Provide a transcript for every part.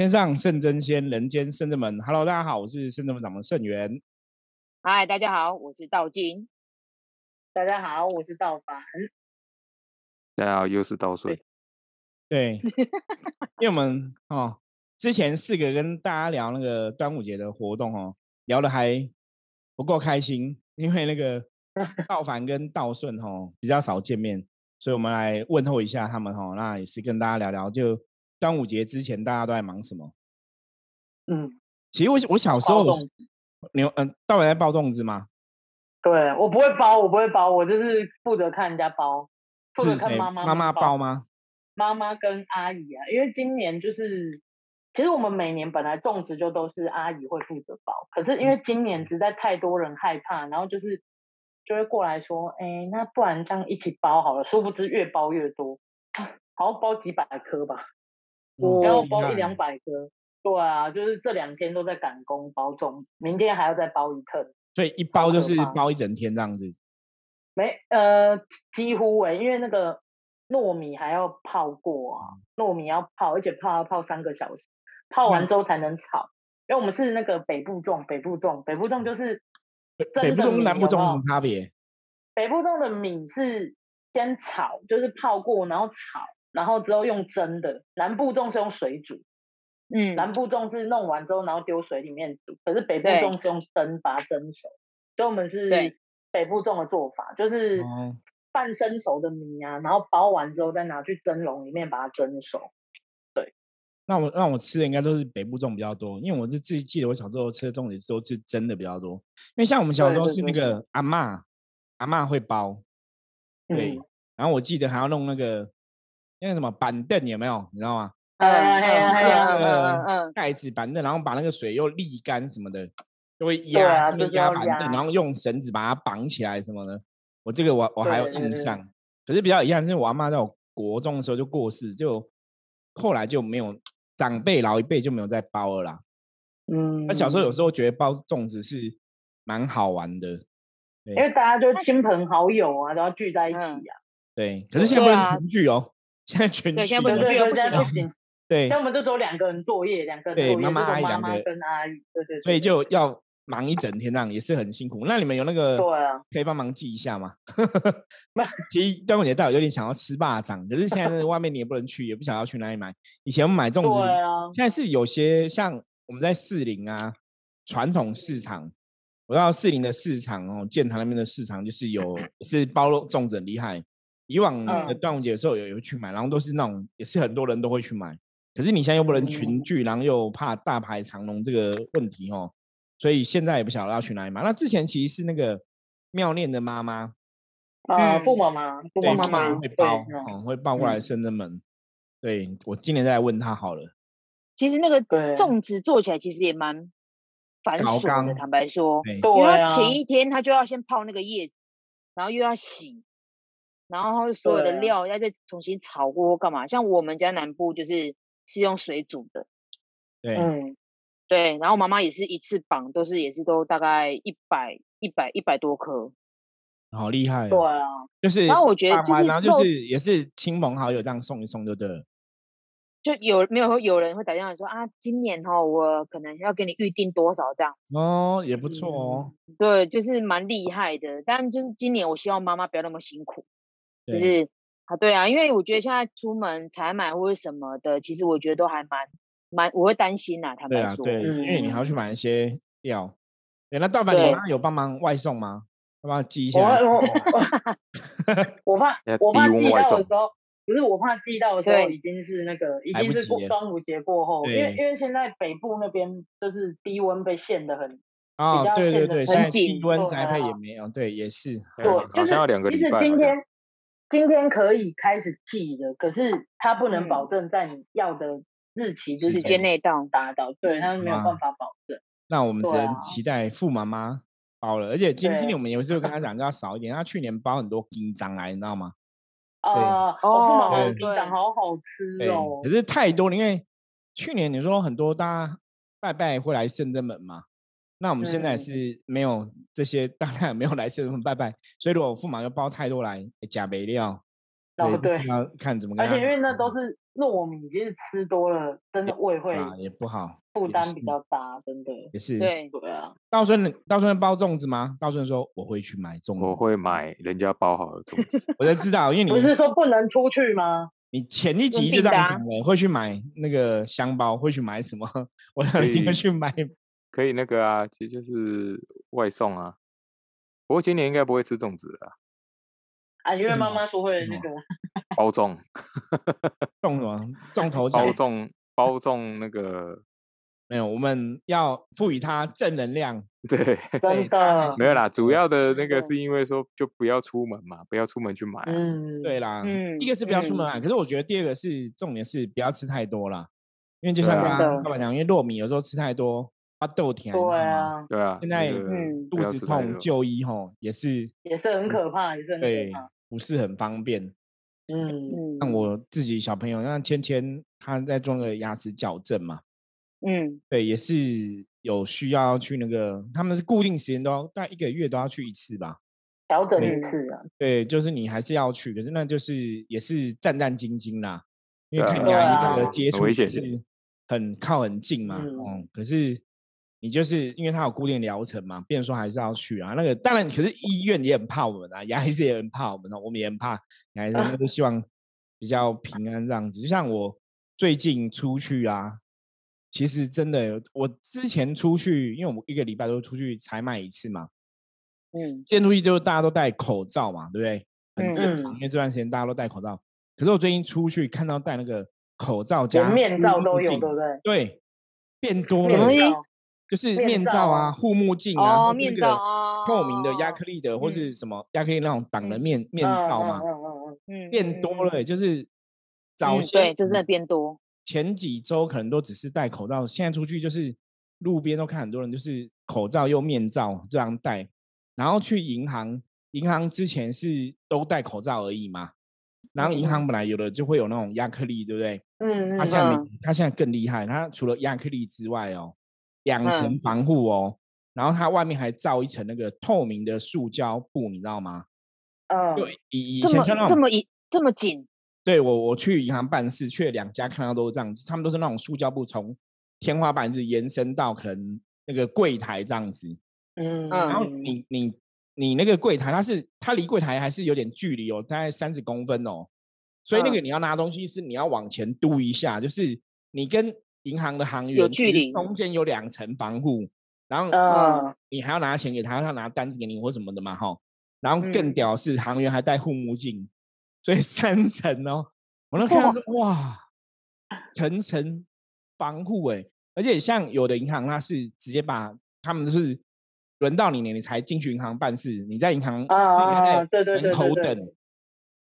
天上圣真仙，人间圣真门。Hello，大家好，我是圣真门掌门圣元。嗨，大家好，我是道金。大家好，我是道凡。大家好，又是道顺。对，因为我们哦，之前四个跟大家聊那个端午节的活动哦，聊的还不够开心，因为那个 道凡跟道顺哦比较少见面，所以我们来问候一下他们哦，那也是跟大家聊聊，就端午节之前大家都在忙什么？嗯，其实我我小时候你有嗯，到底在包粽子吗？对我不会包，我不会包，我就是负责看人家包，负责？看妈妈妈妈包吗？妈妈跟阿姨啊，因为今年就是，其实我们每年本来种植就都是阿姨会负责包，可是因为今年实在太多人害怕，然后就是就会过来说，哎，那不然这样一起包好了，殊不知越包越多，好像包几百颗吧，哦然后包一两百颗。对啊，就是这两天都在赶工包粽子，明天还要再包一份。所以一包就是包一整天这样子。没呃，几乎诶、因为那个糯米还要泡过啊，糯米要泡，而且泡要泡三个小时，泡完嗯之后才能炒。因为我们是那个北部种，北部种，北部种就是北部中真的米有没有南部粽有什么差别？北部种的米是先炒，就是泡过，然后炒，然后之后用蒸的。南部粽是用水煮，嗯，南部粽是弄完之后然后丢水里面煮，可是北部粽是用蒸把它蒸熟。所以我们是北部粽的做法，就是哦半生熟的米啊，然后包完之后再拿去蒸笼里面把它蒸熟。那我那我吃的应该都是北部粽比较多，因为我是自己记得我小时候吃的粽子都是蒸的比较多。因为像我们小时候是那对对对个阿嬷，阿嬷会包，对，嗯然后我记得还要弄那个那个什么板凳有没有？你知道吗？哎呀哎呀哎呀那嗯嗯嗯盖子板凳，然后把那个水又沥干什么的，就会对压上面啊就是要压板凳，然后用绳子把它绑起来什么的。我这个我我还有印象，可是比较遗憾是我阿妈在我国中的时候就过世，就后来就没有长辈老一辈就没有再包了啦。嗯，那小时候有时候觉得包粽子是蛮好玩的，因为大家就亲朋好友啊，都要聚在一起嗯呀、对。可是现在不能聚哦，现在群聚 对现在不行对那，我们就只有两个人作业，两个人作业，对妈妈阿姨两个跟阿姨，对对对，所以就要忙一整天，这样也是很辛苦。那你们有那个对啊，可以帮忙记一下吗没？其实端午节到有点想要吃霸掌，可是现在外面你也不能去，也不想要去哪里买。以前我们买粽子，对啊，现在是有些像我们在士林啊传统市场，我知道士林的市场哦，建潭那边的市场就是有是包肉粽子很厉害。以往的嗯端午节的时候有有去买，然后都是那种也是很多人都会去买。可是你现在又不能群嗯聚，然后又怕大排长龙这个问题哦，所以现在也不晓得要去哪里买。那之前其实是那个妙念的妈妈，啊，嗯父妈妈，父母妈对会包，嗯哦，会抱过来嗯深圳门。对我今年再来问他好了。其实那个粽子做起来其实也蛮繁琐的，坦白说，对，因为前一天他就要先泡那个叶子，然后又要洗，然后所有的料要再重新炒过或干嘛。像我们家南部就是是用水煮的，对，嗯，对，然后妈妈也是一次绑，都是也是都大概一百一百一百多颗，好厉害、对哦。啊，就是然后我觉得就是然后就是也是亲朋好友这样送一送就对了。就有没有有人会打电话说啊，今年哈我可能要给你预定多少这样子，哦，也不错哦。对，就是蛮厉害的。但就是今年我希望妈妈不要那么辛苦，就是啊，对啊，因为我觉得现在出门采买或者什么的，其实我觉得都还蛮蛮，我会担心呐、坦白说，对啊对，因为你还要去嗯买一些料。对，那道凡你妈有帮忙外送吗？要不要寄一我下？我 我怕我怕寄低温外送到的时候，不是我怕寄到的时候已经是那个已经是过端午节过后，因为因为现在北部那边就是低温被限的很，啊，对对对，现在紧低温对宅配也啊没有，对，也是。对对，好就是像要两个礼拜今天今天可以开始寄的，可是他不能保嗯证在你要的日期之时间内到，达到，对，他没有啊办法保证。那我们只能期待付妈妈包了，而且今今对年我们有时候跟他讲就要少一点，他去年包很多金章来，你知道吗？啊，哦我父妈妈的对鸡掌好好吃，哦可。是太多了，因为去年你说很多大家拜拜会来圣真门嘛，那我们现在嗯是没有这些，大概没有来圣真门拜拜，所以如果驸马要包太多来，假没料，哦对就是要看怎么跟。而且因为那都是糯米其实吃多了，真的胃会啊，也不好，负担比较大，真的。也是。对，对啊，道顺，道顺包粽子吗？道顺说我会去买粽子，我会买人家包好的粽子。我就知道，因为 你不是说不能出去吗？你前一集就这样讲了，会去买那个香包，会去买什么？我要一定会去买。可以那个啊，其实就是外送啊。不过今年应该不会吃粽子了啊，啊，因为妈妈说会那个，包粽，粽什么？中 头包？粽，包粽那个，没有，我们要赋予它正能量。对，真的，没有啦，主要的那个是是因为说就不要出门嘛，不要出门去买啊。嗯，对啦，嗯一个是不要出门嗯买，可是我觉得第二个是重点是不要吃太多啦，因为就像刚刚真的爸爸讲，因为糯米有时候吃太多，它豆田，对，啊，对啊，现在嗯肚子痛就医吼也是也是很可怕，也是很对可怕。不是很方便。嗯，嗯，像我自己小朋友，像芊芊，她在做那个牙齿矫正嘛，嗯对，也是有需要去那个，他们是固定时间都要，大概一个月都要去一次吧。调整一嗯次啊，对，就是你还是要去，可是那就是也是战战兢兢啦，因为看牙医那啊个接触是很靠很近嘛，嗯嗯，可是你就是因为它有固定疗程嘛，变成说还是要去啊。那个当然，可是医院也很怕我们啊，牙医是也很怕我们啊，我们也很怕牙医生，那就希望比较平安这样子。就像我最近出去啊，其实真的，我之前出去，因为我们一个礼拜都出去采买一次嘛，嗯今天出去就是大家都戴口罩嘛，对不对？很正常，嗯因为这段时间大家都戴口罩。可是我最近出去看到戴那个口罩加面罩都有，镜对不对？对，变多了，罩就是面罩啊、啊护目镜啊，那面罩个透明的亚哦克力的，或嗯。是什么亚克力那种挡的嗯面面嗯罩嘛嗯，嗯嗯嗯变多了欸，就是早嗯，先对，就真的变多，前几周可能都只是戴口罩，现在出去就是路边都看很多人就是口罩又面罩这样戴，然后去银行，银行之前是都戴口罩而已嘛，然后银行本来有的就会有那种亚克力，对不对？嗯嗯嗯，它现在没嗯。它现在更厉害，他除了亚克力之外哦，两层嗯。防护哦，然后它外面还罩一层那个透明的塑胶布，你知道吗？嗯，对，以以这么前这么一这么紧，对我，我去银行办事，去了两家看到都是这样子，他们都是那种塑胶布从天花板是延伸到可能那个柜台这样子，嗯，然后嗯。你你你那个柜台，它是它离柜台还是有点距离哦，大概三十公分哦，所以那个嗯。你要拿东西是你要往前嘟一下，就是你跟银行的行员有距离。中间有两层防护，然后嗯。你还要拿钱给他，他拿单子给你或什么的嘛，哈。然后更嗯屌是行员还戴护目镜，所以 三层哦。我那看到说哇，层层防护哎，而且像有的银行它是直接把他们就是轮到你了，你才进去银行办事，你在银行啊对对。门口等，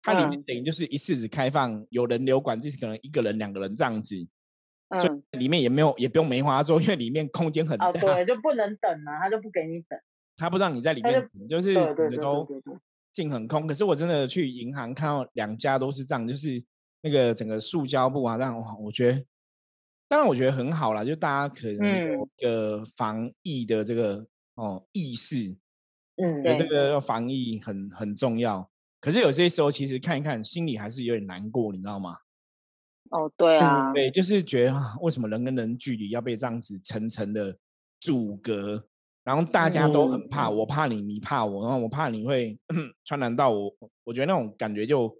它里面嗯。等于就是一次只开放有人流管，就是可能一个人两个人这样子，所嗯，以里面也没有也不用梅花座，因为里面空间很大。哦对，就不能等啊，他就不给你等，他不让你在里面等，就是都进很空。可是我真的去银行看到两家都是这样，就是那个整个塑胶布啊，让我，我觉得，当然我觉得很好啦，就大家可能有嗯一个防疫的这个哦意识，嗯，对这个要防疫很很重要。可是有些时候其实看一看，心里还是有点难过，你知道吗？哦，对啊，对，就是觉得啊，为什么人跟人距离要被这样子层层的阻隔，然后大家都很怕，嗯我怕你，你怕我，然后我怕你会 传染到我，我觉得那种感觉就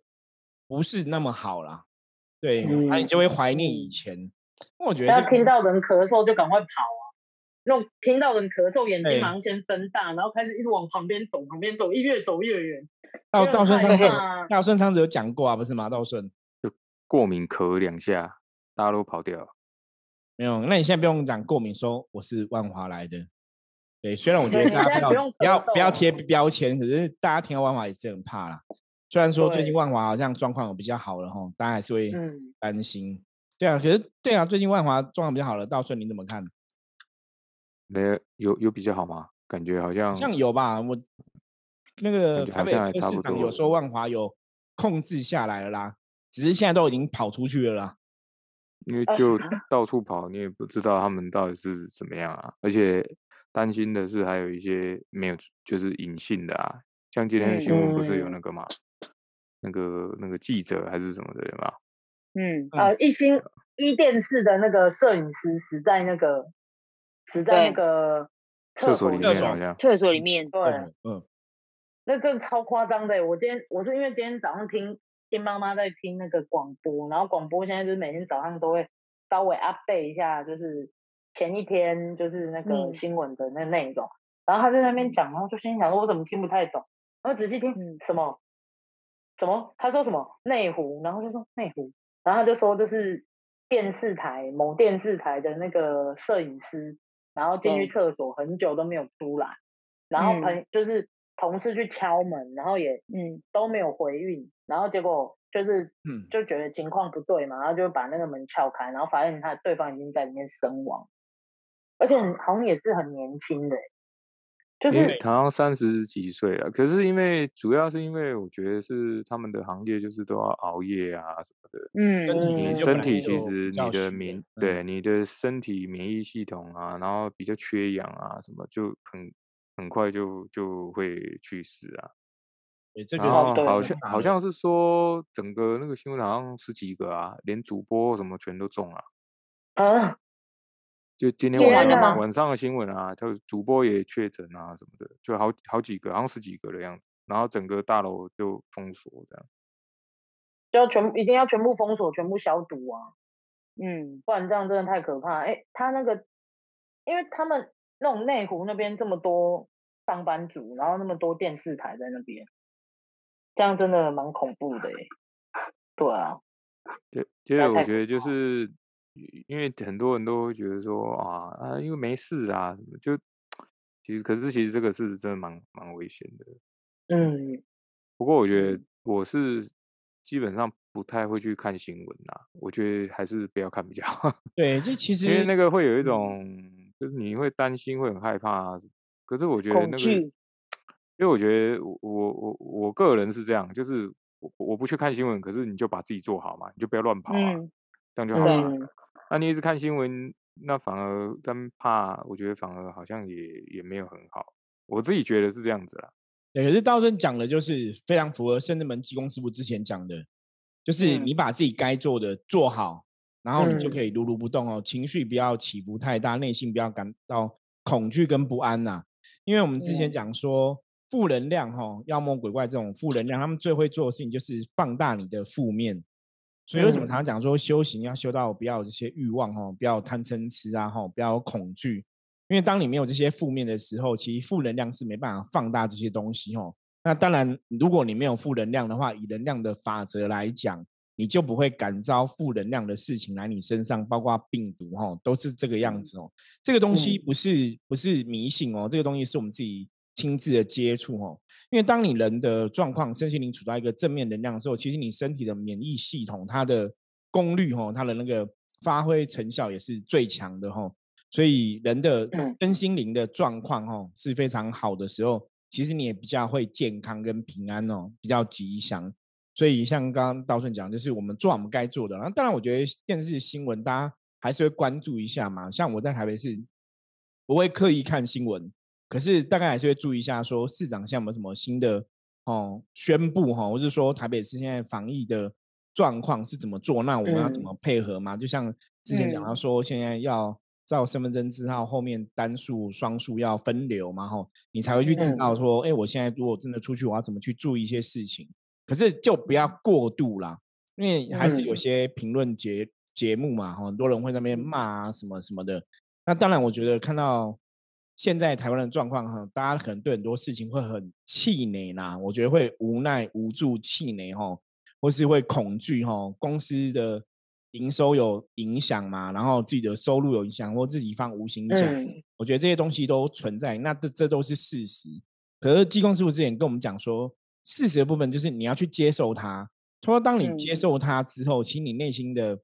不是那么好啦。对，那、你嗯就会怀念以嗯前。我觉得这个听到人咳嗽就赶快跑啊！那种听到人咳嗽，眼睛对马上先睁大，然后开始一直往旁边走，旁边走，一越走越远。道道顺上次有怕道顺上次有讲过啊，不是吗？道顺过敏咳两下，大家都跑掉了。没有，那你现在不用讲过敏，说我是万华来的。对，虽然我觉得 大家不要不要不要贴标签，可是大家听到万华也是很怕啦。虽然说最近对万华好像状况有比较好了哈，大家还是会嗯，担心。对啊，可是对啊，最近万华状况比较好了，道顺你怎么看？没有有有比较好吗？感觉好像像有吧？我那个台北市差不多长有说万华有控制下来了啦，只是现在都已经跑出去了啦。因为呃就 到处跑，你也不知道他们到底是怎么样啊。而且担心的是还有一些没有，就是隐性的啊。像今天的新闻不是有嗯那个嘛，那个那个记者还是什么的嘛，嗯，呃，一星一电视的那个摄影师死在那个死在那对个厕所里面好像厕所里面，对，嗯，那真的超夸张的欸。我今天我是因为今天早上听听妈妈在听那个广播，然后广播现在就是每天早上都会稍微 update 一下，就是前一天就是那个嗯。新闻的那内容，然后他在那边讲，然后就心里想说，我怎么听不太懂？然后仔细听，嗯。什么？什么？他说什么？内湖，然后就说内湖，然后他就说就是电视台某电视台的那个摄影师，然后进去厕所很久都没有出来，然后嗯。朋、就是同事去敲门，然后也嗯。都没有回应，然后结果就是嗯。就觉得情况不对嘛，然后就把那个门撬开，然后发现他对方已经在里面身亡，而且好像也是很年轻的欸，就是好像三十几岁了，可是因为主要是因为我觉得是他们的行业就是都要熬夜啊什么的，嗯你身体其实你的免嗯对你的身体免疫系统啊，然后比较缺氧啊什么，就很很快就就会去世啊。对，这个然哦对后好像好像是说整个那个新闻好像十几个啊，连主播什么全都中了。啊，就今天天晚哪上晚上的新闻啊，就主播也确诊啊什么的，就好好几个，好像十几个的样子。然后整个大楼就封锁这样。就要全一定要全部封锁，全部消毒啊，嗯不然这样真的太可怕。哎，他那个，因为他们那种内湖那边这么多上班族，然后那么多电视台在那边，这样真的蛮恐怖的哎。对啊，对，其实我觉得就是因为很多人都会觉得说啊啊，因为没事啊，什么就其实可是其实这个是真的蛮蛮危险的。嗯不过我觉得我是基本上不太会去看新闻啊，我觉得还是不要看比较好，对，就其实因为那个会有一嗯种就是你会担心，会很害怕啊。可是我觉得那个，因为我觉得我我我我个人是这样，就是我我不去看新闻，可是你就把自己做好嘛，你就不要乱跑啊，嗯这样就好了。嗯那你一直看新闻，那反而真怕，我觉得反而好像也也没有很好。我自己觉得是这样子啦。对，可是道生讲的就是非常符合圣智门技工师傅之前讲的，就是嗯你把自己该做的做好，然后你就嗯可以如如不动哦，情绪不要起伏太大，内心不要感到恐惧跟不安呐、因为我们之前嗯讲说，负能量哈、妖魔鬼怪这种负能量，他们最会做的事情就是放大你的负面。所以为什么嗯常常讲说修行要修到不要有这些欲望哈，不要贪嗔痴啊哈，不要有恐惧。因为当你没有这些负面的时候，其实负能量是没办法放大这些东西哦。那当然，如果你没有负能量的话，以能量的法则来讲，你就不会感召负能量的事情来你身上，包括病毒哈，都是这个样子哦。这个东西嗯不是不是迷信哦，这个东西是我们自己亲自的接触哦。因为当你人的状况身心灵处在一个正面能量的时候，其实你身体的免疫系统它的功率哈，它的那个发挥成效也是最强的哈。所以人的嗯身心灵的状况哦是非常好的时候，其实你也比较会健康跟平安哦，比较吉祥。所以像刚刚道顺讲，就是我们做我们该做的。然后当然，我觉得电视新闻大家还是会关注一下嘛。像我在台北市，不会刻意看新闻，可是大概还是会注意一下，说市长现在有没有什么新的哦宣布哈，或是说台北市现在防疫的状况是怎么做？那我们要怎嗯么配合嘛？就像之前讲到嗯说，现在要照身份证字号后面单数、双数要分流嘛，吼，你才会去知嗯道说，哎，我现在如果真的出去，我要怎么去注意一些事情。可是就不要过度啦，因为还是有嗯些评论节节目嘛，很多人会在那边骂啊什么什么的。那当然，我觉得看到现在台湾的状况哈，大家可能对很多事情会很气馁啦，我觉得会无奈、无助、气馁哈，或是会恐惧哈，公司的营收有影响嘛，然后自己的收入有影响，或自己放无形奖，嗯我觉得这些东西都存在，那这这都是事实。可是技工师傅之前跟我们讲说，事实的部分就是你要去接受它。他说，当你接嗯受它之后，其实你内心的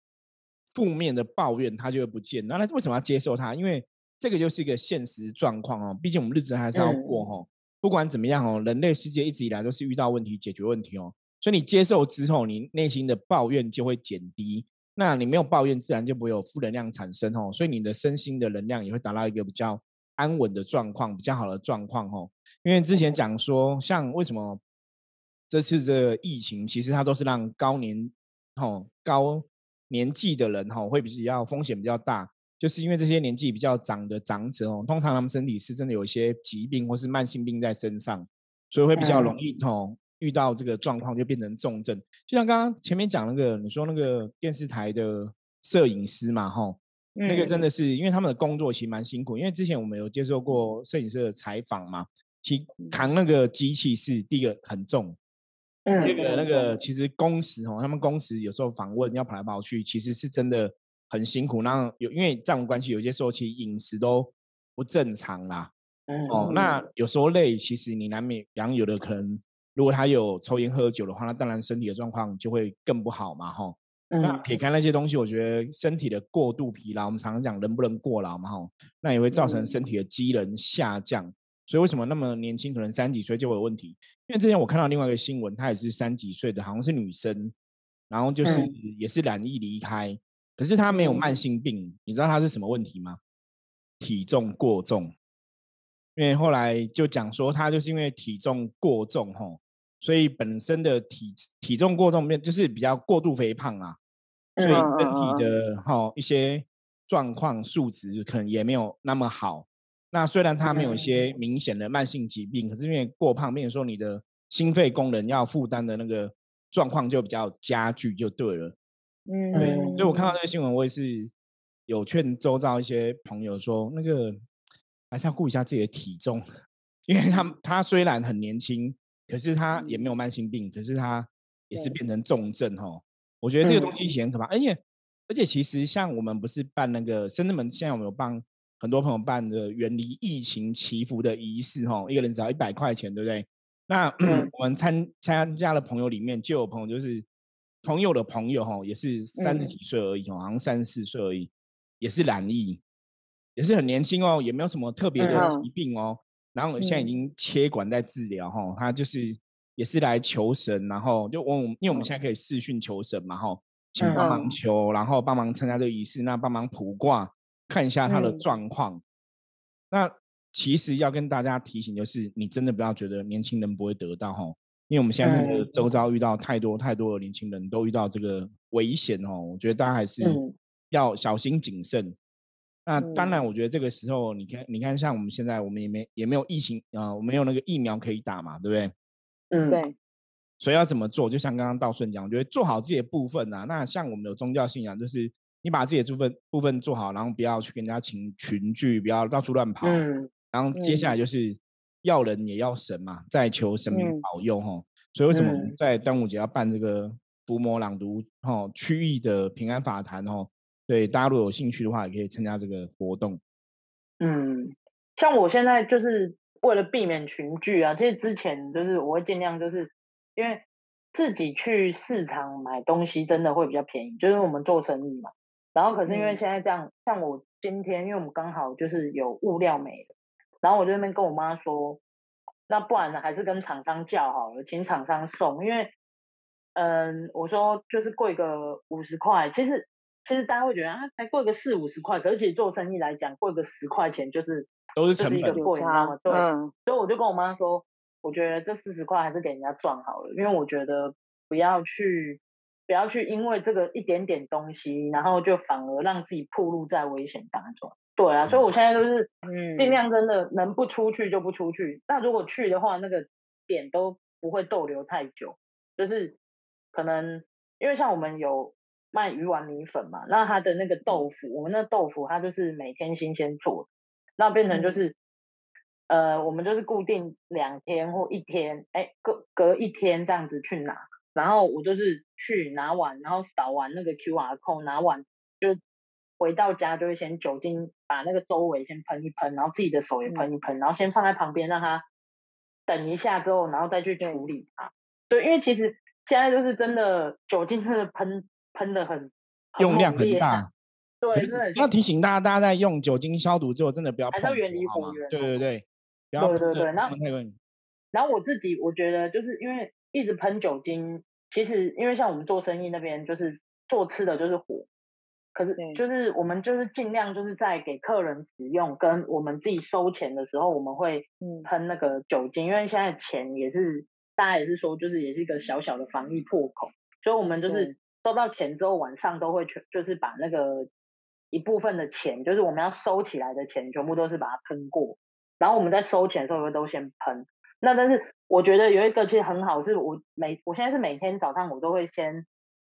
负面的抱怨它就会不见。那那为什么要接受它？因为这个就是一个现实状况哦。毕竟我们日子还是要过嗯哦。不管怎么样哦，人类世界一直以来都是遇到问题解决问题哦。所以你接受之后，你内心的抱怨就会减低。那你没有抱怨，自然就不会有负能量产生哦。所以你的身心的能量也会达到一个比较安稳的状况，比较好的状况哦。因为之前讲说，像为什么这次这个疫情，其实它都是让高年哦高年纪的人吼，会比较风险比较大，就是因为这些年纪比较长的长者哦，通常他们身体是真的有一些疾病或是慢性病在身上，所以会比较容易哦遇到这个状况就变成重症。就像刚刚前面讲那个，你说那个电视台的摄影师嘛，吼，那个真的是因为他们的工作其实蛮辛苦，因为之前我们有接受过摄影师的采访嘛，其扛那个机器是第一个很重。那个那个，其实工时哦，他们工时有时候访问要跑来跑去，其实是真的很辛苦。那有因为这样关系，有些时候其实饮食都不正常啦。哦，那有时候累，其实你难免，然后有的可能，如果他有抽烟喝酒的话，那当然身体的状况就会更不好嘛。哈，那撇开那些东西，我觉得身体的过度疲劳，我们常常讲能不能过劳嘛。哈，那也会造成身体的机能下降。所以为什么那么年轻，可能三几岁就有问题？因为之前我看到另外一个新闻，她也是三几岁的，好像是女生，然后就是也是染疫离开，可是她没有慢性病，你知道她是什么问题吗？体重过重。因为后来就讲说，她就是因为体重过重，吼，所以本身的体体重过重变就是比较过度肥胖啊，所以身体的哈一些状况数值可能也没有那么好。那虽然他没有一些明显的慢性疾病，可是因为过胖，变说你的心肺功能要负担的那个状况就比较加剧，就对了。嗯，对。所以我看到这个新闻，我也是有劝周遭一些朋友说，那个还是要顾一下自己的体重，因为他他虽然很年轻，可是他也没有慢性病，可是他也是变成重症哦。我觉得这个东西其实很可怕，而且而且其实像我们不是办那个深圳门，现在我们有办。很多朋友办的远离疫情祈福的仪式，哈，一个人只要一百块钱，对不对？那 我们参参加的朋友里面，就有朋友就是朋友的朋友，哈，也是三十几岁而已，哦，好像三十四岁而已，也是染疫，也是很年轻哦，也没有什么特别的疾病哦。然后现在已经切管在治疗，哈，他就是也是来求神，然后就我因为我们现在可以视讯求神嘛，哈，请帮忙求，然后帮忙参加这个仪式，那帮忙卜卦。看一下他的状况。那其实要跟大家提醒，就是你真的不要觉得年轻人不会得到哈，因为我们现在这个周遭遇到太多太多的年轻人都遇到这个危险哦。我觉得大家还是要小心谨慎。那当然，我觉得这个时候，你看，你看，像我们现在，我们也没也没有疫情啊，我没有那个疫苗可以打嘛，对不对？嗯，对。所以要怎么做？就像刚刚道顺讲，我觉得做好自己的部分啊。那像我们有宗教信仰，就是。你把自己的部分部分做好，然后不要去跟人家群群聚，不要到处乱跑。嗯。然后接下来就是要人也要神嘛，再求神明保佑哈。所以为什么在端午节要办这个伏魔朗读哈区域的平安法坛哈？对，大家如果有兴趣的话，也可以参加这个活动。嗯，像我现在就是为了避免群聚啊，其实之前就是我会尽量就是因为自己去市场买东西真的会比较便宜，就是我们做生意嘛。然后可是因为现在这样，像我今天，因为我们刚好就是有物料没了，然后我就那边跟我妈说，那不然呢，还是跟厂商叫好了，请厂商送，因为，嗯，我说就是贵个五十块，其实其实大家会觉得啊，才贵个四五十块，可是其实做生意来讲，贵个十块钱就是都是成本。差，对，所以我就跟我妈说，我觉得这四十块还是给人家赚好了，因为我觉得不要去。不要去因为这个一点点东西，然后就反而让自己暴露在危险当中。对啊，所以我现在都是嗯尽量真的能不出去就不出去。那如果去的话，那个点都不会逗留太久。就是可能因为像我们有卖鱼丸米粉嘛，那它的那个豆腐，我们那豆腐它就是每天新鲜做，那变成就是呃，我们就是固定两天或一天，哎，隔隔一天这样子去拿。然后我就是去拿完，然后扫完那个 QR code，拿完就回到家就会先酒精把那个周围先喷一喷，然后自己的手也喷一喷，然后先放在旁边让它等一下之后，然后再去处理它。对，因为其实现在就是真的酒精真的喷喷的很用量很大。对，真的要提醒大家，大家在用酒精消毒之后，真的不要碰，远离火源。对对对，对对对，然后然后我自己我觉得就是因为。一直喷酒精，其实因为像我们做生意那边，就是做吃的就是火，可是就是我们就是尽量就是在给客人使用跟我们自己收钱的时候，我们会喷那个酒精，因为现在钱也是大家也是说就是也是一个小小的防疫破口，所以我们就是收到钱之后，晚上都会全就是把那个一部分的钱，就是我们要收起来的钱，全部都是把它喷过。然后我们在收钱的时候都先喷。那但是我觉得有一个其实很好，是我每我现在是每天早上我都会先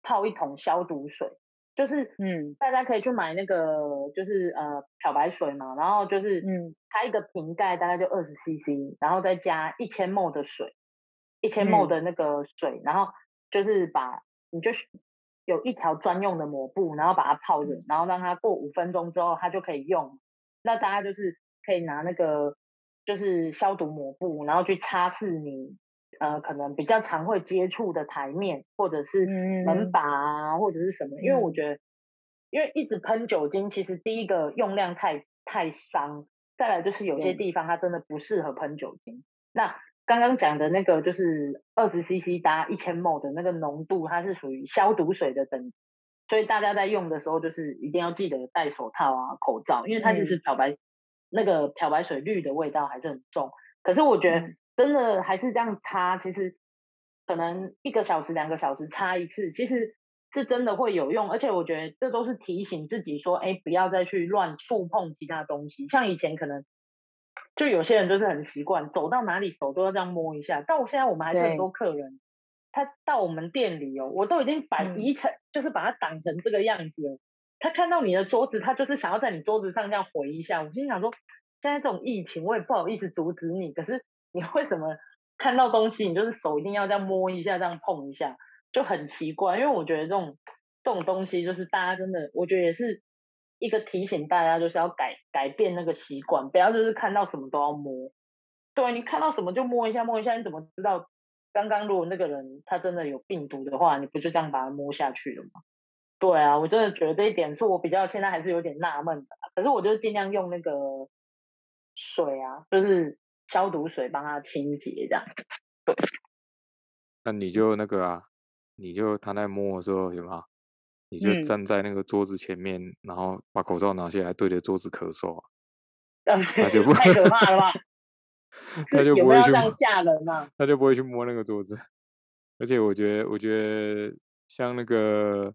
泡一桶消毒水，就是嗯，大家可以去买那个就是呃漂白水嘛，然后就是嗯，它一个瓶盖大概就二十 CC，然后再加一千 ml 的水，一千 ml 的那个水，然后就是把你就是有一条专用的抹布，然后把它泡着，然后让它过五分钟之后它就可以用。那大家就是可以拿那个。就是消毒抹布，然后去擦拭你呃可能比较常会接触的台面，或者是门把啊，或者是什么。因为我觉得，因为一直喷酒精，其实第一个用量太太伤，再来就是有些地方它真的不适合喷酒精。那刚刚讲的那个就是二十 CC 搭一千 ml 的那个浓度，它是属于消毒水的等，所以大家在用的时候就是一定要记得戴手套啊、口罩，因为它其实漂白。那个漂白水绿的味道还是很重，可是我觉得真的还是这样擦，其实可能一个小时、两个小时擦一次，其实是真的会有用。而且我觉得这都是提醒自己说，哎，不要再去乱触碰其他东西。像以前可能就有些人就是很习惯，走到哪里手都要这样摸一下。但我现在我们还是很多客人，他到我们店里哦，我都已经摆一层，就是把它挡成这个样子了。他看到你的桌子，他就是想要在你桌子上这样回一下。我心想说，现在这种疫情，我也不好意思阻止你。可是你为什么看到东西，你就是手一定要这样摸一下，这样碰一下，就很奇怪。因为我觉得这种这种东西，就是大家真的，我觉得也是一个提醒大家，就是要改改变那个习惯，不要就是看到什么都要摸。对你看到什么就摸一下摸一下，你怎么知道刚刚如果那个人他真的有病毒的话，你不就这样把它摸下去了吗？对啊，我真的觉得这一点是我比较现在还是有点纳闷的。可是我就尽量用那个水啊，就是消毒水帮它清洁这样。那你就那个啊，你就他在摸的时候有吗？你就站在那个桌子前面，然后把口罩拿下来，对着桌子咳嗽啊。那就不太可怕了吧？他就不会去吓人嘛。他就不会去摸那个桌子。而且我觉得，我觉得像那个。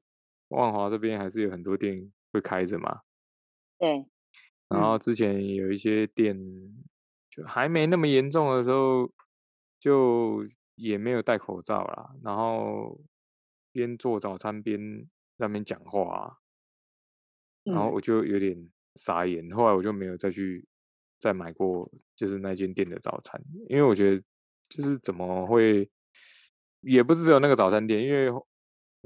万华这边还是有很多店会开着嘛，对。然后之前有一些店就还没那么严重的时候，就也没有戴口罩啦，然后边做早餐边那边讲话，然后我就有点傻眼。后来我就没有再去再买过，就是那间店的早餐，因为我觉得就是怎么会，也不是只有那个早餐店，因为。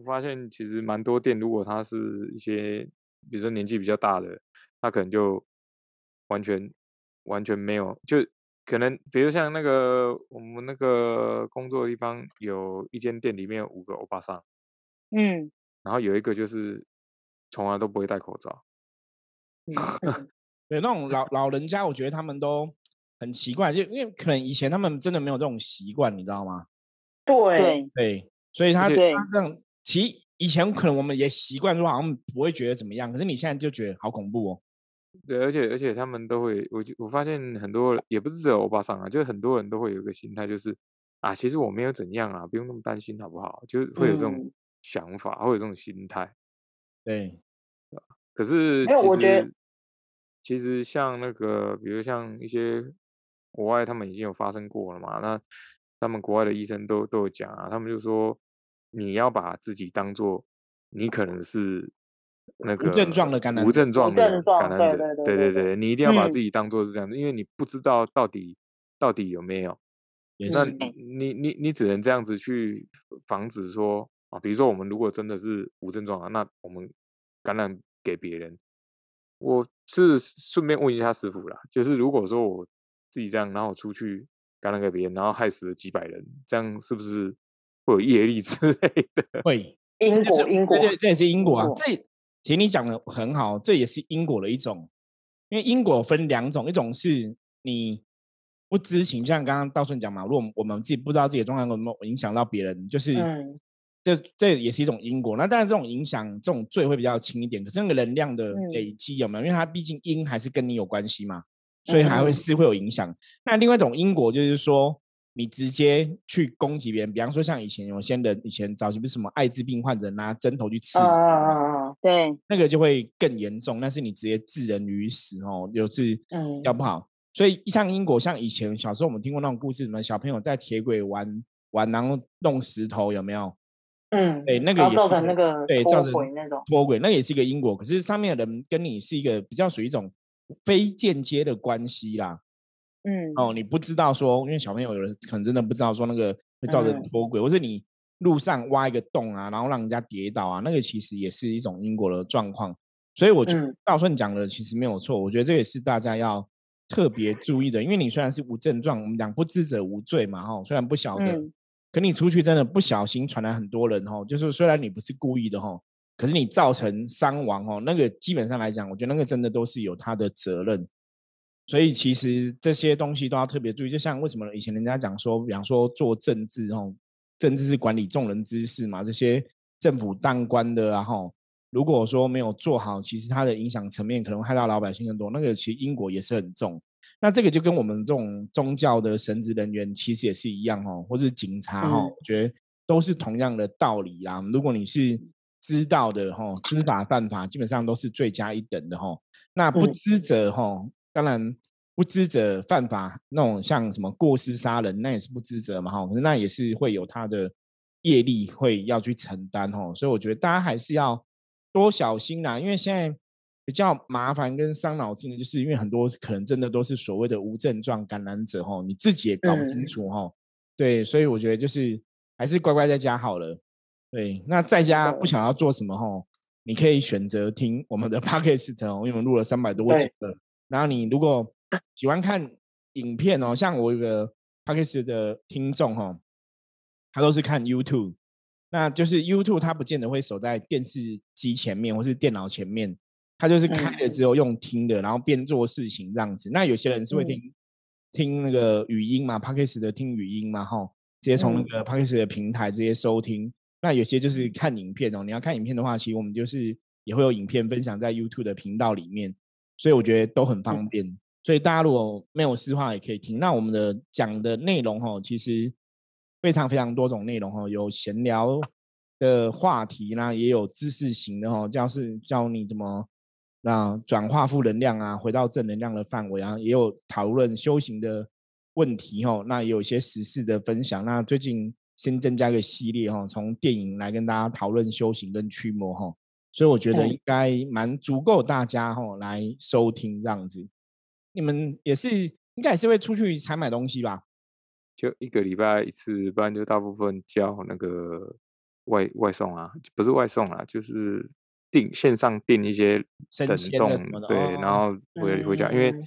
我发现其实蛮多店，如果他是一些，比如说年纪比较大的，他可能就完全完全没有，就可能比如像那个我们那个工作的地方，有一间店里面有五个欧巴桑，嗯，然后有一个就是从来都不会戴口罩，对，那种老老人家，我觉得他们都很奇怪，就因为可能以前他们真的没有这种习惯，你知道吗？对。对，所以他他这样。其实以前可能我们也习惯说好像不会觉得怎么样，可是你现在就觉得好恐怖哦。对，而且而且他们都会，我就我发现很多也不是只有欧巴桑啊，就是很多人都会有一个心态，就是啊，其实我没有怎样啊，不用那么担心，好不好？就会有这种想法，会有这种心态。对，可是其实其实像那个，比如像一些国外，他们已经有发生过了嘛，那他们国外的医生都都有讲啊，他们就说。你要把自己当做你可能是那个无症状的感染，无症状的感染者，对对对，你一。定要把自己当做是这样子，因为你不知道到底到底有没有，那你你你只能这样子去防止说啊，比如说我们如果真的是无症状啊，那我们感染给别人，我是顺便问一下师傅啦，就是如果说我自己这样，然后出去感染给别人，然后害死了几百人，这样是不是？会有业力之类的，会因果因果，这这也是因果啊。这其实你讲的很好，这也是因果的一种。因为因果分两种，一种是你不知情，像刚刚道顺讲嘛，如果我们自己不知道自己的状况有没有影响到别人，就是这这也是一种因果。那当然这种影响，这种罪会比较轻一点。可是那个能量的累积有没有？因为它毕竟因还是跟你有关系嘛，所以还会是会有影响。那另外一种因果就是说。你直接去攻击别人，比方说像以前有些人以前早期不是什么艾滋病患者拿针头去刺嗯人嗯嗯嗯对，那个就会更严重，那是你直接置人于死哦，就是嗯要不好。所以像英国，像以前小时候我们听过那种故事，什么小朋友在铁轨玩玩，然后弄石头，有没有？嗯，对，那个也造成那个对，脱造成轨那种，脱轨，那也是一个因果。可是上面的人跟你是一个比较属于一种非间接的关系啦。嗯，哦，你不知道说，因为小朋友有人可能真的不知道说那个会造成嗯脱轨，或是你路上挖一个洞啊，然后让人家跌倒啊，那个其实也是一种因果的状况。所以我觉得嗯道顺讲的其实没有错，我觉得这也是大家要特别注意的，因为你虽然是无症状，我们讲不知者无罪嘛，哈，虽然不晓得，嗯可你出去真的不小心传来很多人哈，就是虽然你不是故意的哈，可是你造成伤亡哦，那个基本上来讲，我觉得那个真的都是有他的责任。所以其实这些东西都要特别注意，就像为什么以前人家讲说，比方说做政治哦，政治是管理众人之事嘛，这些政府当官的啊吼，如果说没有做好，其实它的影响层面可能害到老百姓更多，那个其实因果也是很重。那这个就跟我们这种宗教的神职人员其实也是一样哦，或是警察哈、嗯我觉得都是同样的道理啦。如果你是知道的哈，知法犯法，基本上都是罪加一等的哈。那不嗯知者哈，当然不知者犯法，那种像什么过失杀人，那也是不知者嘛哈。可是那也是会有他的业力会要去承担哈。所以我觉得大家还是要多小心啦，因为现在比较麻烦跟伤脑筋的，就是因为很多可能真的都是所谓的无症状感染者哈，你自己也搞不清嗯楚哈。对，所以我觉得就是还是乖乖在家好了。对，那在家不想要做什么哈，你可以选择听我们的 podcast 哦，因为我们录了三百多集了。然后你如果喜欢看影片哦，像我有个 podcast 的听众哈，他都是看 YouTube，那就是 YouTube 他不见得会守在电视机前面或是电脑前面，他就是开了嗯之后用听的，然后边做事情这样子。那有些人是会嗯听、听那个语音嘛 p o d c a s t 的听语音嘛，哈，直接从那嗯个 p o d c a s t 的平台直接收听。那有些就是看影片哦，你要看影片的话，其实我们就是也会有影片分享在 YouTube 的频道里面，所以我觉得都很方便。所以大家如果没有事的话，也可以听。那我们的讲的内容哈，其实非常非常多种内容哈，有闲聊的话题啦，也有知识型的哈，教是教你怎么那转化负能量啊，回到正能量的范围啊，也有讨论修行的问题哈。那也有一些时事的分享。那最近先增加一个系列哈，从电影来跟大家讨论修行跟驱魔哈。所以我觉得嗯应该蛮足够大家哈来收听这样子。你们也是应该也是会出去采买东西吧？就一个礼拜一次，不然就大部分叫那个外外送啊，不是外送啊，就是订线上订一些冷冻对，然后回回家，因为嗯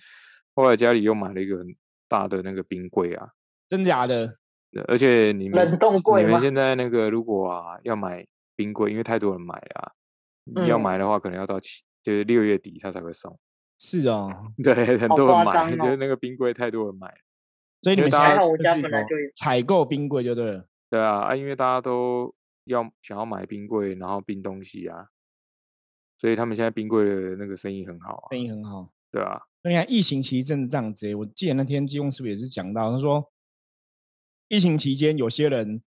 后来家里又买了一个很大的那个冰柜啊，真假的？对而且你们冷冻柜你们现在那个如果啊要买冰柜，因为太多人买了啊，你要嗯买的话可能要到七就是六月底他才会送。是啊，对，很多人买，就是哦那个冰柜太多人买了。所以你们大家在还好我家本来就有采购冰柜就对了。对啊，啊，因为大家都要想要买冰柜，然后冰东西啊，所以他们现在冰柜的那个生意很好啊。生意很好。对啊，那你看疫情期真的这样子、欸，我记得那天金工是不是也是讲到，他说疫情期间有些人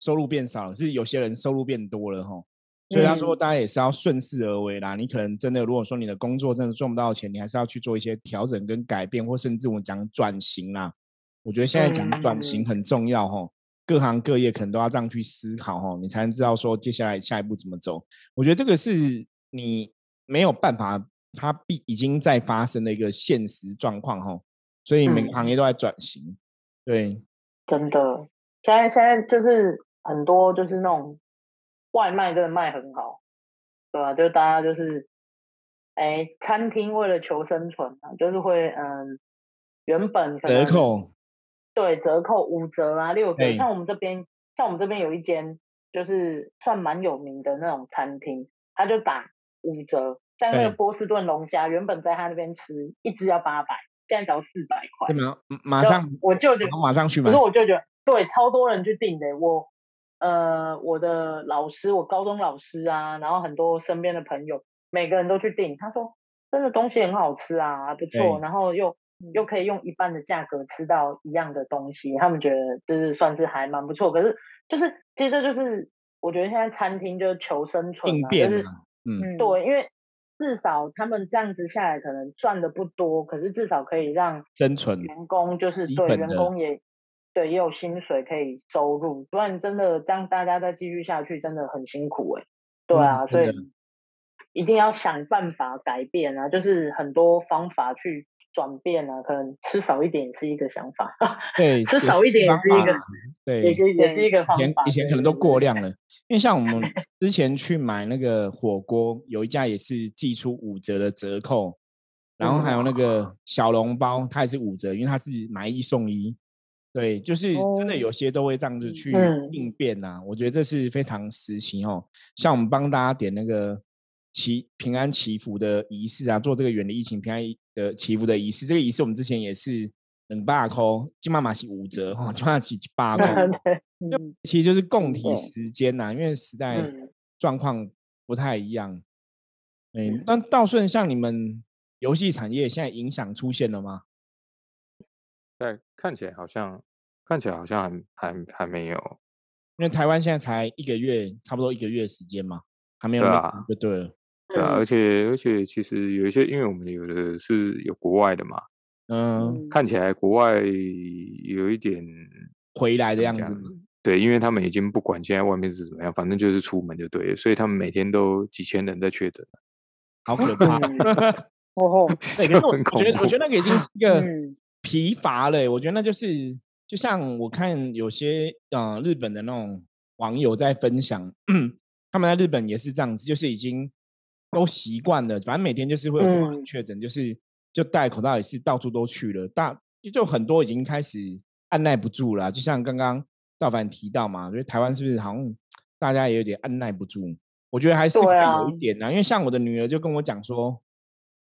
收入变少了，是有些人收入变多了哈。所以他说，嗯大家也是要顺势而为啦。你可能真的，如果说你的工作真的赚不到钱，你还是要去做一些调整跟改变，或甚至我讲转型啦。我觉得现在讲转型嗯很重要哈，各行各业可能都要这样去思考哈，你才能知道说接下来下一步怎么走。我觉得这个是你没有办法，它必已经在发生的一个现实状况哈，所以每个嗯行业都在转型。对，真的，现在现在就是很多就是那种外卖真的卖很好，对吧、就大家就是，哎，餐厅为了求生存啊，就是会嗯，原本可折扣，对折扣五折啊六折，对像我们这边像我们这边有一间就是算蛮有名的那种餐厅，他就打五折，像那个波士顿龙虾，原本在他那边吃一只要八百，现在只要四百块马上我舅舅马上去买可是。我就觉得，对，超多人去订的。我呃，我的老师，我高中老师啊，然后很多身边的朋友，每个人都去订。他说，真的东西很好吃啊，不错，对然后又又可以用一半的价格吃到一样的东西，他们觉得就是算是还蛮不错。可是就是其实这就是我觉得现在餐厅就是求生存应嘛，就是嗯，对，因为至少他们这样子下来可能赚的不多，可是至少可以让生存员工就是对员工也对也有薪水可以收入，不然真的这样大家再继续下去真的很辛苦哎、对啊，所以一定要想办法改变啊，就是很多方法去转变啊，可能吃少一点也是一个想法，对，吃少一点也是一个对，也也是一个方法。以前可能都过量了，因为像我们 之前去买那个火锅，有一家也是寄出五折的折扣，然后还有那个小笼包，它也是五折，因为它是买一送一。对，就是真的哦有些都会这样子去嗯应变呐、我觉得这是非常实情哦。像我们帮大家点那个祈平安祈福的仪式啊，做这个远离疫情平安的祈福的仪式，这个仪式我们之前也是冷八扣，金妈妈是五折哈，金妈妈是八扣。对，嗯其实就是共体对时间呐、因为时代嗯状况不太一样。对，嗯那道顺像你们游戏产业现在影响出现了吗？但看起来好像看起来好像还还还没有，因为台湾现在才一个月，差不多一个月时间嘛，还没有对啊就对了。对啊，嗯而且而且其实有一些，因为我们有的是有国外的嘛，嗯，嗯看起来国外有一点回来的样子嘛。对，因为他们已经不管现在外面是怎么样，反正就是出门就对了，所以他们每天都几千人在确诊，好可怕。哦吼，对，可就是我很恐我觉得，我觉得那个已经是一 个嗯疲乏了欸。我觉得那就是，就像我看有些呃日本的那种网友在分享，他们在日本也是这样子，就是已经都习惯了，反正每天就是会有人嗯确诊，就是就戴口罩也是到处都去了，大就很多已经开始按耐不住了啊。就像刚刚道凡提到嘛，我觉得台湾是不是好像大家也有点按耐不住？我觉得还是会有一点啊，因为像我的女儿就跟我讲说。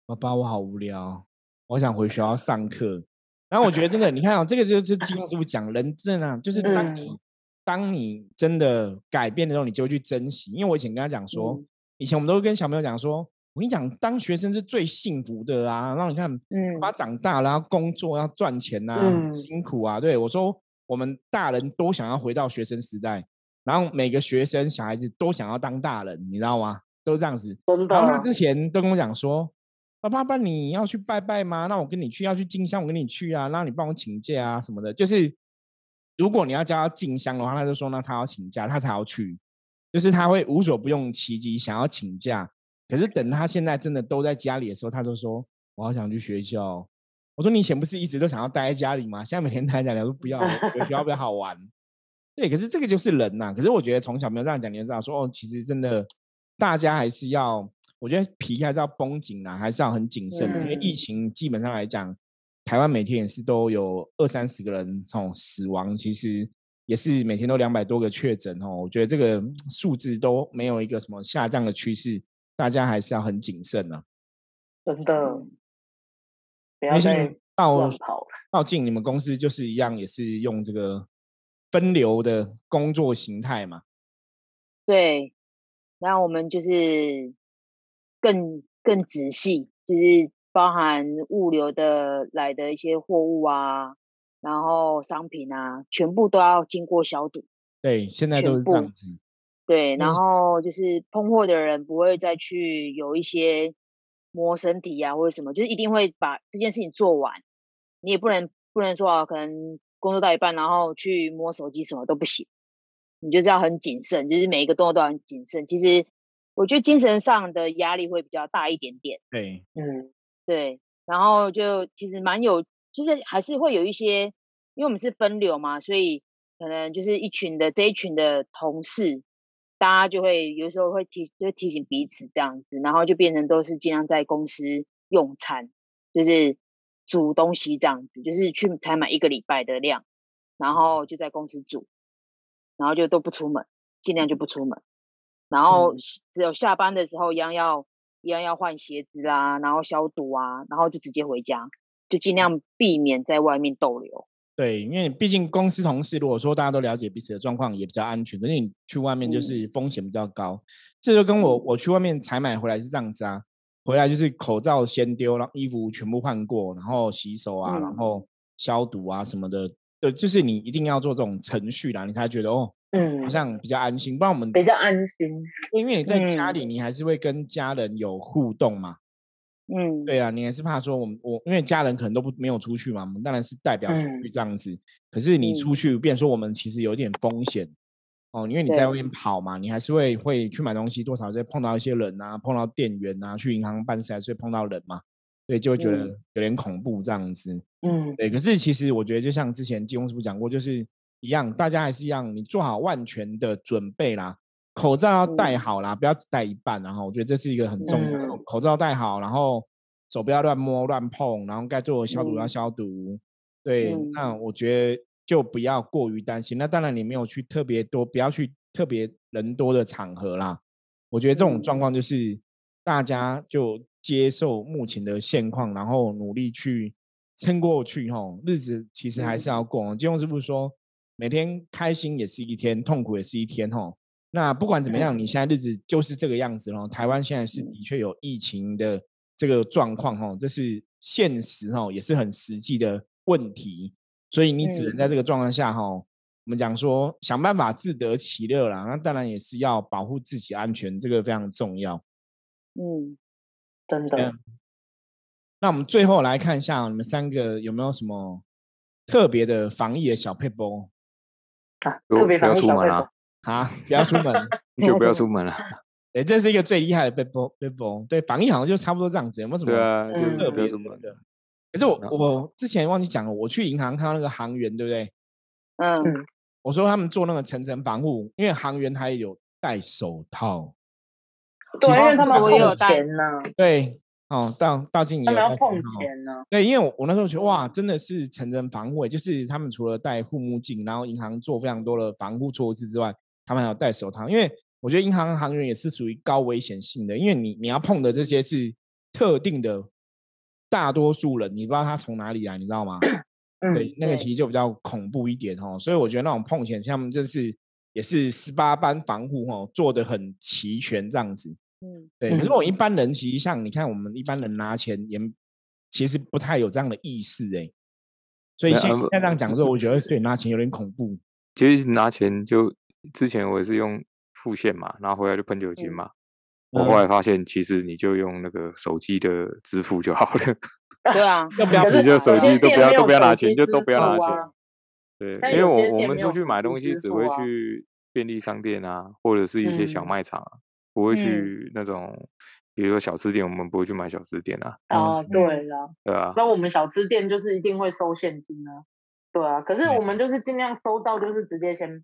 爸爸，我好无聊，我想回学校上课。然后我觉得真的，你看啊、这个就是金庸师傅讲人真啊，就是当你、嗯当你真的改变的时候，你就会去珍惜。因为我以前跟他讲说，嗯以前我们都会跟小朋友讲说，我跟你讲，当学生是最幸福的啊。然后你看，嗯爸爸长大了，要工作，要赚钱啊，嗯辛苦啊。对我说，我们大人都想要回到学生时代，然后每个学生小孩子都想要当大人，你知道吗？都这样子。真然后他的，之前都跟我讲说，爸爸爸你要去拜拜吗？那我跟你去，要去进香，我跟你去啊，让你帮我请假啊什么的。就是如果你要叫他进香的话，他就说那他要请假，他才要去，就是他会无所不用其极想要请假。可是等他现在真的都在家里的时候，他就说我好想去学校。我说你以前不是一直都想要待在家里吗？现在每天待在家里，我说不要，学校比较好玩。对，可是这个就是人呐、可是我觉得从小没有这样讲，你就知道说哦，其实真的大家还是要，我觉得皮还是要绷紧啊，还是要很谨慎的，因为疫嗯情基本上来讲，台湾每天也是都有二三十个人这种死亡，其实也是每天都两百多个确诊哦。我觉得这个嗯数字都没有一个什么下降的趋势，大家还是要很谨慎啊。真的，嗯不要再因为到。到进你们公司就是一样，也是用这个分流的工作形态嘛。对，然后我们就是更更仔细，就是包含物流的来的一些货物啊，然后商品啊，全部都要经过消毒。对，现在都是这样子。对，嗯然后就是碰货的人不会再去有一些摸身体啊或者什么，就是一定会把这件事情做完。你也不能不能说啊，可能工作到一半，然后去摸手机什么都不行。你就是要很谨慎，就是每一个动作都要很谨慎。其实我觉得精神上的压力会比较大一点点。对，嗯对，然后就其实蛮有，就是还是会有一些，因为我们是分流嘛，所以可能就是一群的这一群的同事，大家就会有时候会提，就会提醒彼此这样子，然后就变成都是尽量在公司用餐，就是煮东西这样子，就是去才买一个礼拜的量，然后就在公司煮，然后就都不出门，尽量就不出门，然后嗯只有下班的时候一样要一样要换鞋子啦，然后消毒啊，然后就直接回家，就尽量避免在外面逗留。对，因为毕竟公司同事，如果说大家都了解彼此的状况，也比较安全。可是你去外面就嗯是风险比较高，这就跟我我去外面采买回来是这样子啊。回来就是口罩先丢，然后衣服全部换过，然后洗手啊，然嗯后消毒啊什么的，呃，就是你一定要做这种程序啦，你才觉得哦，好嗯，像比较安心。不然我们比较安心。因为你在家嗯里，你还是会跟家人有互动嘛。嗯，对啊，你还是怕说我们我因为家人可能都不没有出去嘛，我们当然是代表出去嗯这样子。可是你出嗯去，变成说我们其实有点风险哦，因为你在外面跑嘛，你还是会会去买东西，多少会碰到一些人啊，碰到店员啊，去银行办事还是会碰到人嘛，对就会觉得嗯有点恐怖这样子。嗯对，可是其实我觉得，就像之前金庸师傅讲过，就是一样，大家还是一样，你做好万全的准备啦，口罩要戴嗯好啦，不要只戴一半，然后我觉得这是一个很重要的，嗯口罩戴好，然后手不要乱摸乱碰，然后该做的消毒要嗯消毒。对，嗯那我觉得就不要过于担心。那当然，你没有去特别多，不要去特别人多的场合啦。我觉得这种状嗯况就是大家就接受目前的现况，然后努力去撑过去吼，日子其实还是要过哦。金庸师傅说，每天开心也是一天，痛苦也是一天吼。那不管怎么样，你现在日子就是这个样子喽。台湾现在是的确有疫情的这个状况吼，这是现实吼，也是很实际的问题。所以你只能在这个状况下吼，我们讲说想办法自得其乐啦。那当然也是要保护自己安全，这个非常重要。嗯，真的嗯，那我们最后来看一下你们三个有没有什么特别的防疫的小配包啊，特别不要防疫小配出门啊，啊？不要出门，就不要出门了。哎，这是一个最厉害的背包背包。对，防疫好像就差不多这样子，有没有什么对啊，特别不要出门。的？可是我我之前忘记讲了，我去银行看到那个行员，对不对？嗯，我说他们做那个层层防护，因为行员还有戴手套。对，其实因为他们我也有带钱呐，对，哦，到到进也要碰钱呢。对，因为我我那时候觉得哇，真的是层层防护欸，就是他们除了戴护目镜，然后银行做非常多的防护措施之外，他们还有戴手套。因为我觉得银行行员也是属于高危险性的，因为你你要碰的这些是特定的大多数人，你不知道他从哪里来，你知道吗？嗯，对，那个其实就比较恐怖一点哦。所以我觉得那种碰钱，像他们这是也是十八般防护哦，做的很齐全这样子。嗯，对，可是嗯我一般人其实像你看，我们一般人拿钱也其实不太有这样的意识哎，所以现没呃现在这样讲之后，我觉得对拿钱有点恐怖。其实拿钱就之前我也是用付现嘛，然后回来就喷酒精嗯嘛。我后来发现，其实你就用那个手机的支付就好了。对啊，要不要你就手机都不要都不要拿钱，就都不要拿钱。对，因为我我们出去买东西只会去便利商店啊，或者是一些小嗯卖场啊，不会嗯去那种，比如说小吃店，我们不会去买小吃店啊，啊，嗯对了，对啊，那我们小吃店就是一定会收现金啊，对啊，可是我们就是尽量收到就是直接先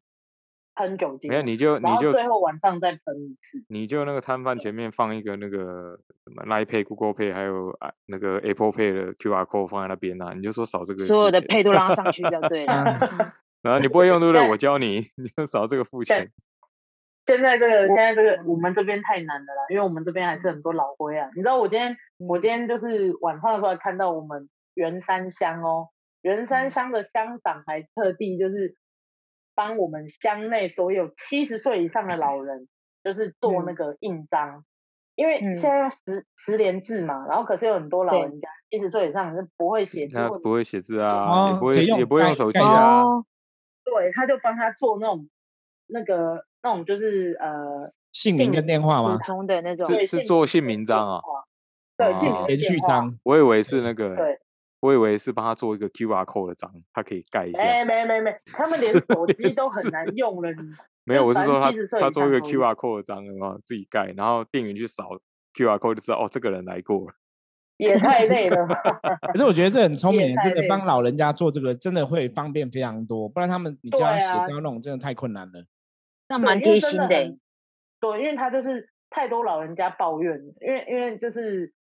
喷酒精啊，没有你就你然后就最后晚上再喷一次。你就那个摊贩前面放一个那个什么 Line Pay、Google Pay，还有啊那个 Apple Pay 的 QR code 放在那边啊，你就说扫这个所有的配都拉上去就对了。嗯然后你不会用对不对？我教你，你就扫这个付钱。现在这个现在这个我们这边太难了啦，因为我们这边还是很多老灰啊。你知道我今天我今天就是晚上的时候还看到我们圆山乡哦，圆山嗯乡的乡长还特地就是帮我们乡内所有七十岁以上的老人，就是做那嗯个印章。因为嗯现在要十十连制嘛，然后可是有很多老人家七十岁以上是不会写字他不会写字啊，也哦不会也不会用手机啊。哦，对，他就帮他做那种那个那种就是呃姓名跟电话普吗？通的那种，是是做姓姓名章啊话对姓名连续章。我以为是那个，对，我以为是帮他做一个 QR code 的章，他可以盖一下。哎，没没没，他们连手机都很难用了，你 没有，我是反说他正70岁以他做一个 QR code 的章，然后自己盖？然后店员去扫 QR code 就知道哦，这个人来过了。也太累了。可是我觉得这很聪明，这个帮老人家做这个真的会方便非常多，不然他们你叫他写对啊都要弄，真的太困难了。那蛮贴心的。对，因为他就是太多老人家抱怨，因为因为就是，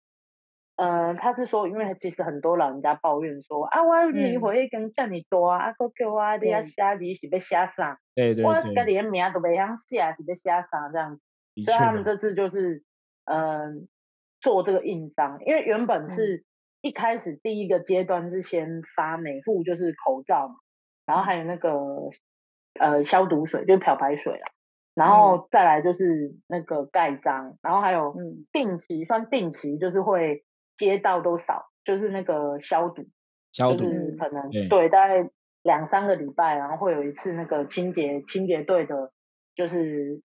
呃，他是说，因为其实很多老人家抱怨说，啊，我年嗯岁已经这么大，啊，佫叫我你要对写字是要写啥？对对我家对，己的名都袂晓写，是要写啥这样子？所以他们这次就是，嗯、做这个印章，因为原本嗯是一开始第一个阶段是先发每户就是口罩嘛，然后还有那个呃消毒水，就是漂白水啊。然后再来就是那个盖章，然后还有嗯定期算定期，就是会街道都扫，就是那个消毒，消毒，是可能对对大概两三个礼拜，然后会有一次那个清洁清洁队的，就是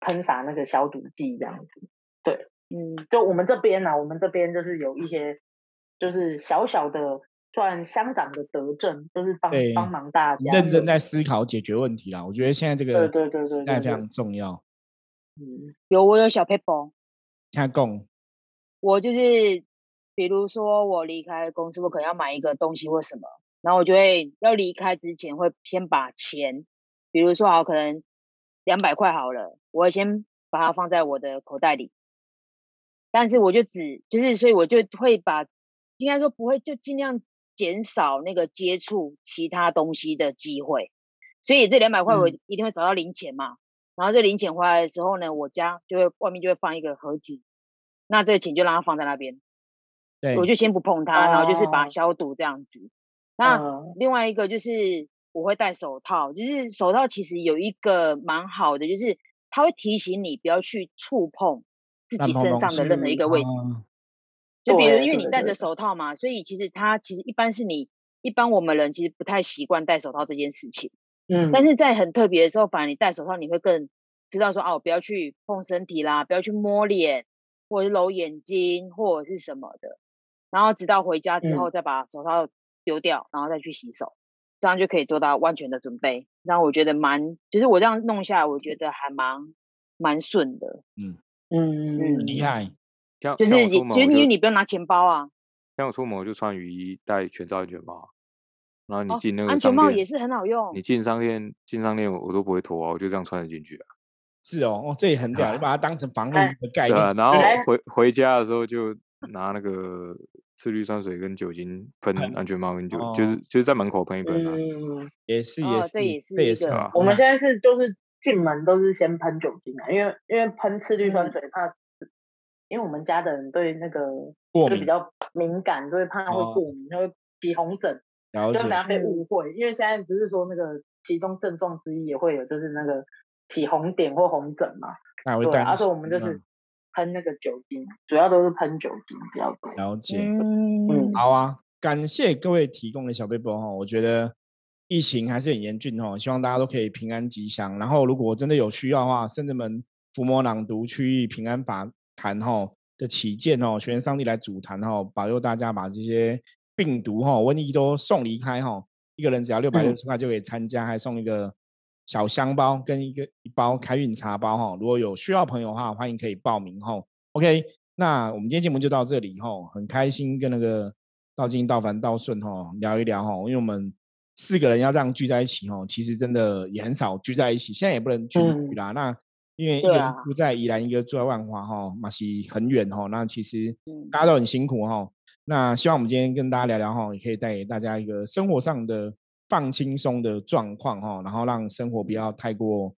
喷洒那个消毒剂这样子。对嗯，就我们这边呢、我们这边就是有一些就是小小的算乡长的德政，就是帮帮忙大家认真在思考解决问题啦。我觉得现在这对个对对对对对时代非常重要。嗯有我有小 paper，现在供我就是比如说我离开公司，我可能要买一个东西或什么，然后我就会要离开之前会先把钱，比如说好可能两百块好了，我会先把它放在我的口袋里，但是我就只就是所以我就会把应该说不会就尽量减少那个接触其他东西的机会，所以这两百块我嗯。一定会找到零钱嘛，然后这零钱回来的时候呢，我家就会外面就会放一个盒子，那这个钱就让它放在那边，对，我就先不碰它，然后就是把它哦。消毒这样子。那嗯。另外一个就是我会戴手套，就是手套其实有一个蛮好的，就是它会提醒你不要去触碰自己身上的任何一西个位置。啊就比如因为你戴着手套嘛，所以其实它其实一般是你一般我们人其实不太习惯戴手套这件事情。嗯，但是在很特别的时候，反而你戴手套，你会更知道说，哦，不要去碰身体啦，不要去摸脸，或者是揉眼睛，或者是什么的。然后直到回家之后，嗯再把手套丢掉，然后再去洗手，这样就可以做到万全的准备。然后我觉得蛮，就是我这样弄下来，我觉得还蛮蛮顺的。嗯嗯很厉害。像就是就是因为你不用拿钱包啊，像我出门我就穿雨衣，戴全罩安全帽，然后你哦进那个安全，帽也是很好用你。进商店进商店我我都不会脱啊，我就这样穿着进去啊。是哦，哦，这也很屌，你 把它当成防护哎的概对啊，然后回回家的时候就拿那个次氯酸水跟酒精喷喷安全帽跟酒，哦就是就是在门口喷一喷啊。嗯，也是哦也是，这也是这也是一个我们现在是就是进门都是先喷酒精啊，因为因为喷次氯酸嗯水怕，因为我们家的人对那个过敏就比较敏感，就会怕会哦过敏，会起红疹，就等下被嗯误会。因为现在不是说那个其中症状之一也会有，就是那个起红点或红疹嘛。对，那会带啊，所以我们就是喷那个酒精，主要都是喷酒精比较多。了解。嗯，好啊，感谢各位提供的小背包哈，我觉得疫情还是很严峻哈，希望大家都可以平安吉祥。然后如果真的有需要的话，甚至们伏魔朗读区域平安法坛哈的起见哦，全上帝来主坛哈，保佑大家把这些病毒哈、瘟疫都送离开哈。一个人只要六百六十块就可以参加，还送一个小香包跟一个一包开运茶包哈。如果有需要朋友的话，欢迎可以报名哈。OK，那我们今天节目就到这里哈，很开心跟那个道金、道凡、道顺哈聊一聊哈，因为我们四个人要这样聚在一起哈，其实真的也很少聚在一起，现在也不能聚嗯啦。那因为一个人住在宜兰，一个住在万华哈，马西很远哈，那其实嗯大家都很辛苦哈。那希望我们今天跟大家聊聊哈，也可以带给大家一个生活上的放轻松的状况哈，然后让生活不要太过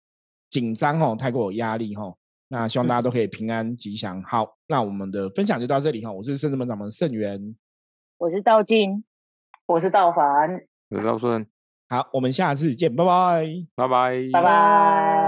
紧张哈，太过有压力哈。那希望大家都可以平安吉祥。好，那我们的分享就到这里哈。我是圣智门掌门盛元，我是道金。我是道凡，我是道顺，好，我们下次见，拜拜。拜拜，拜拜。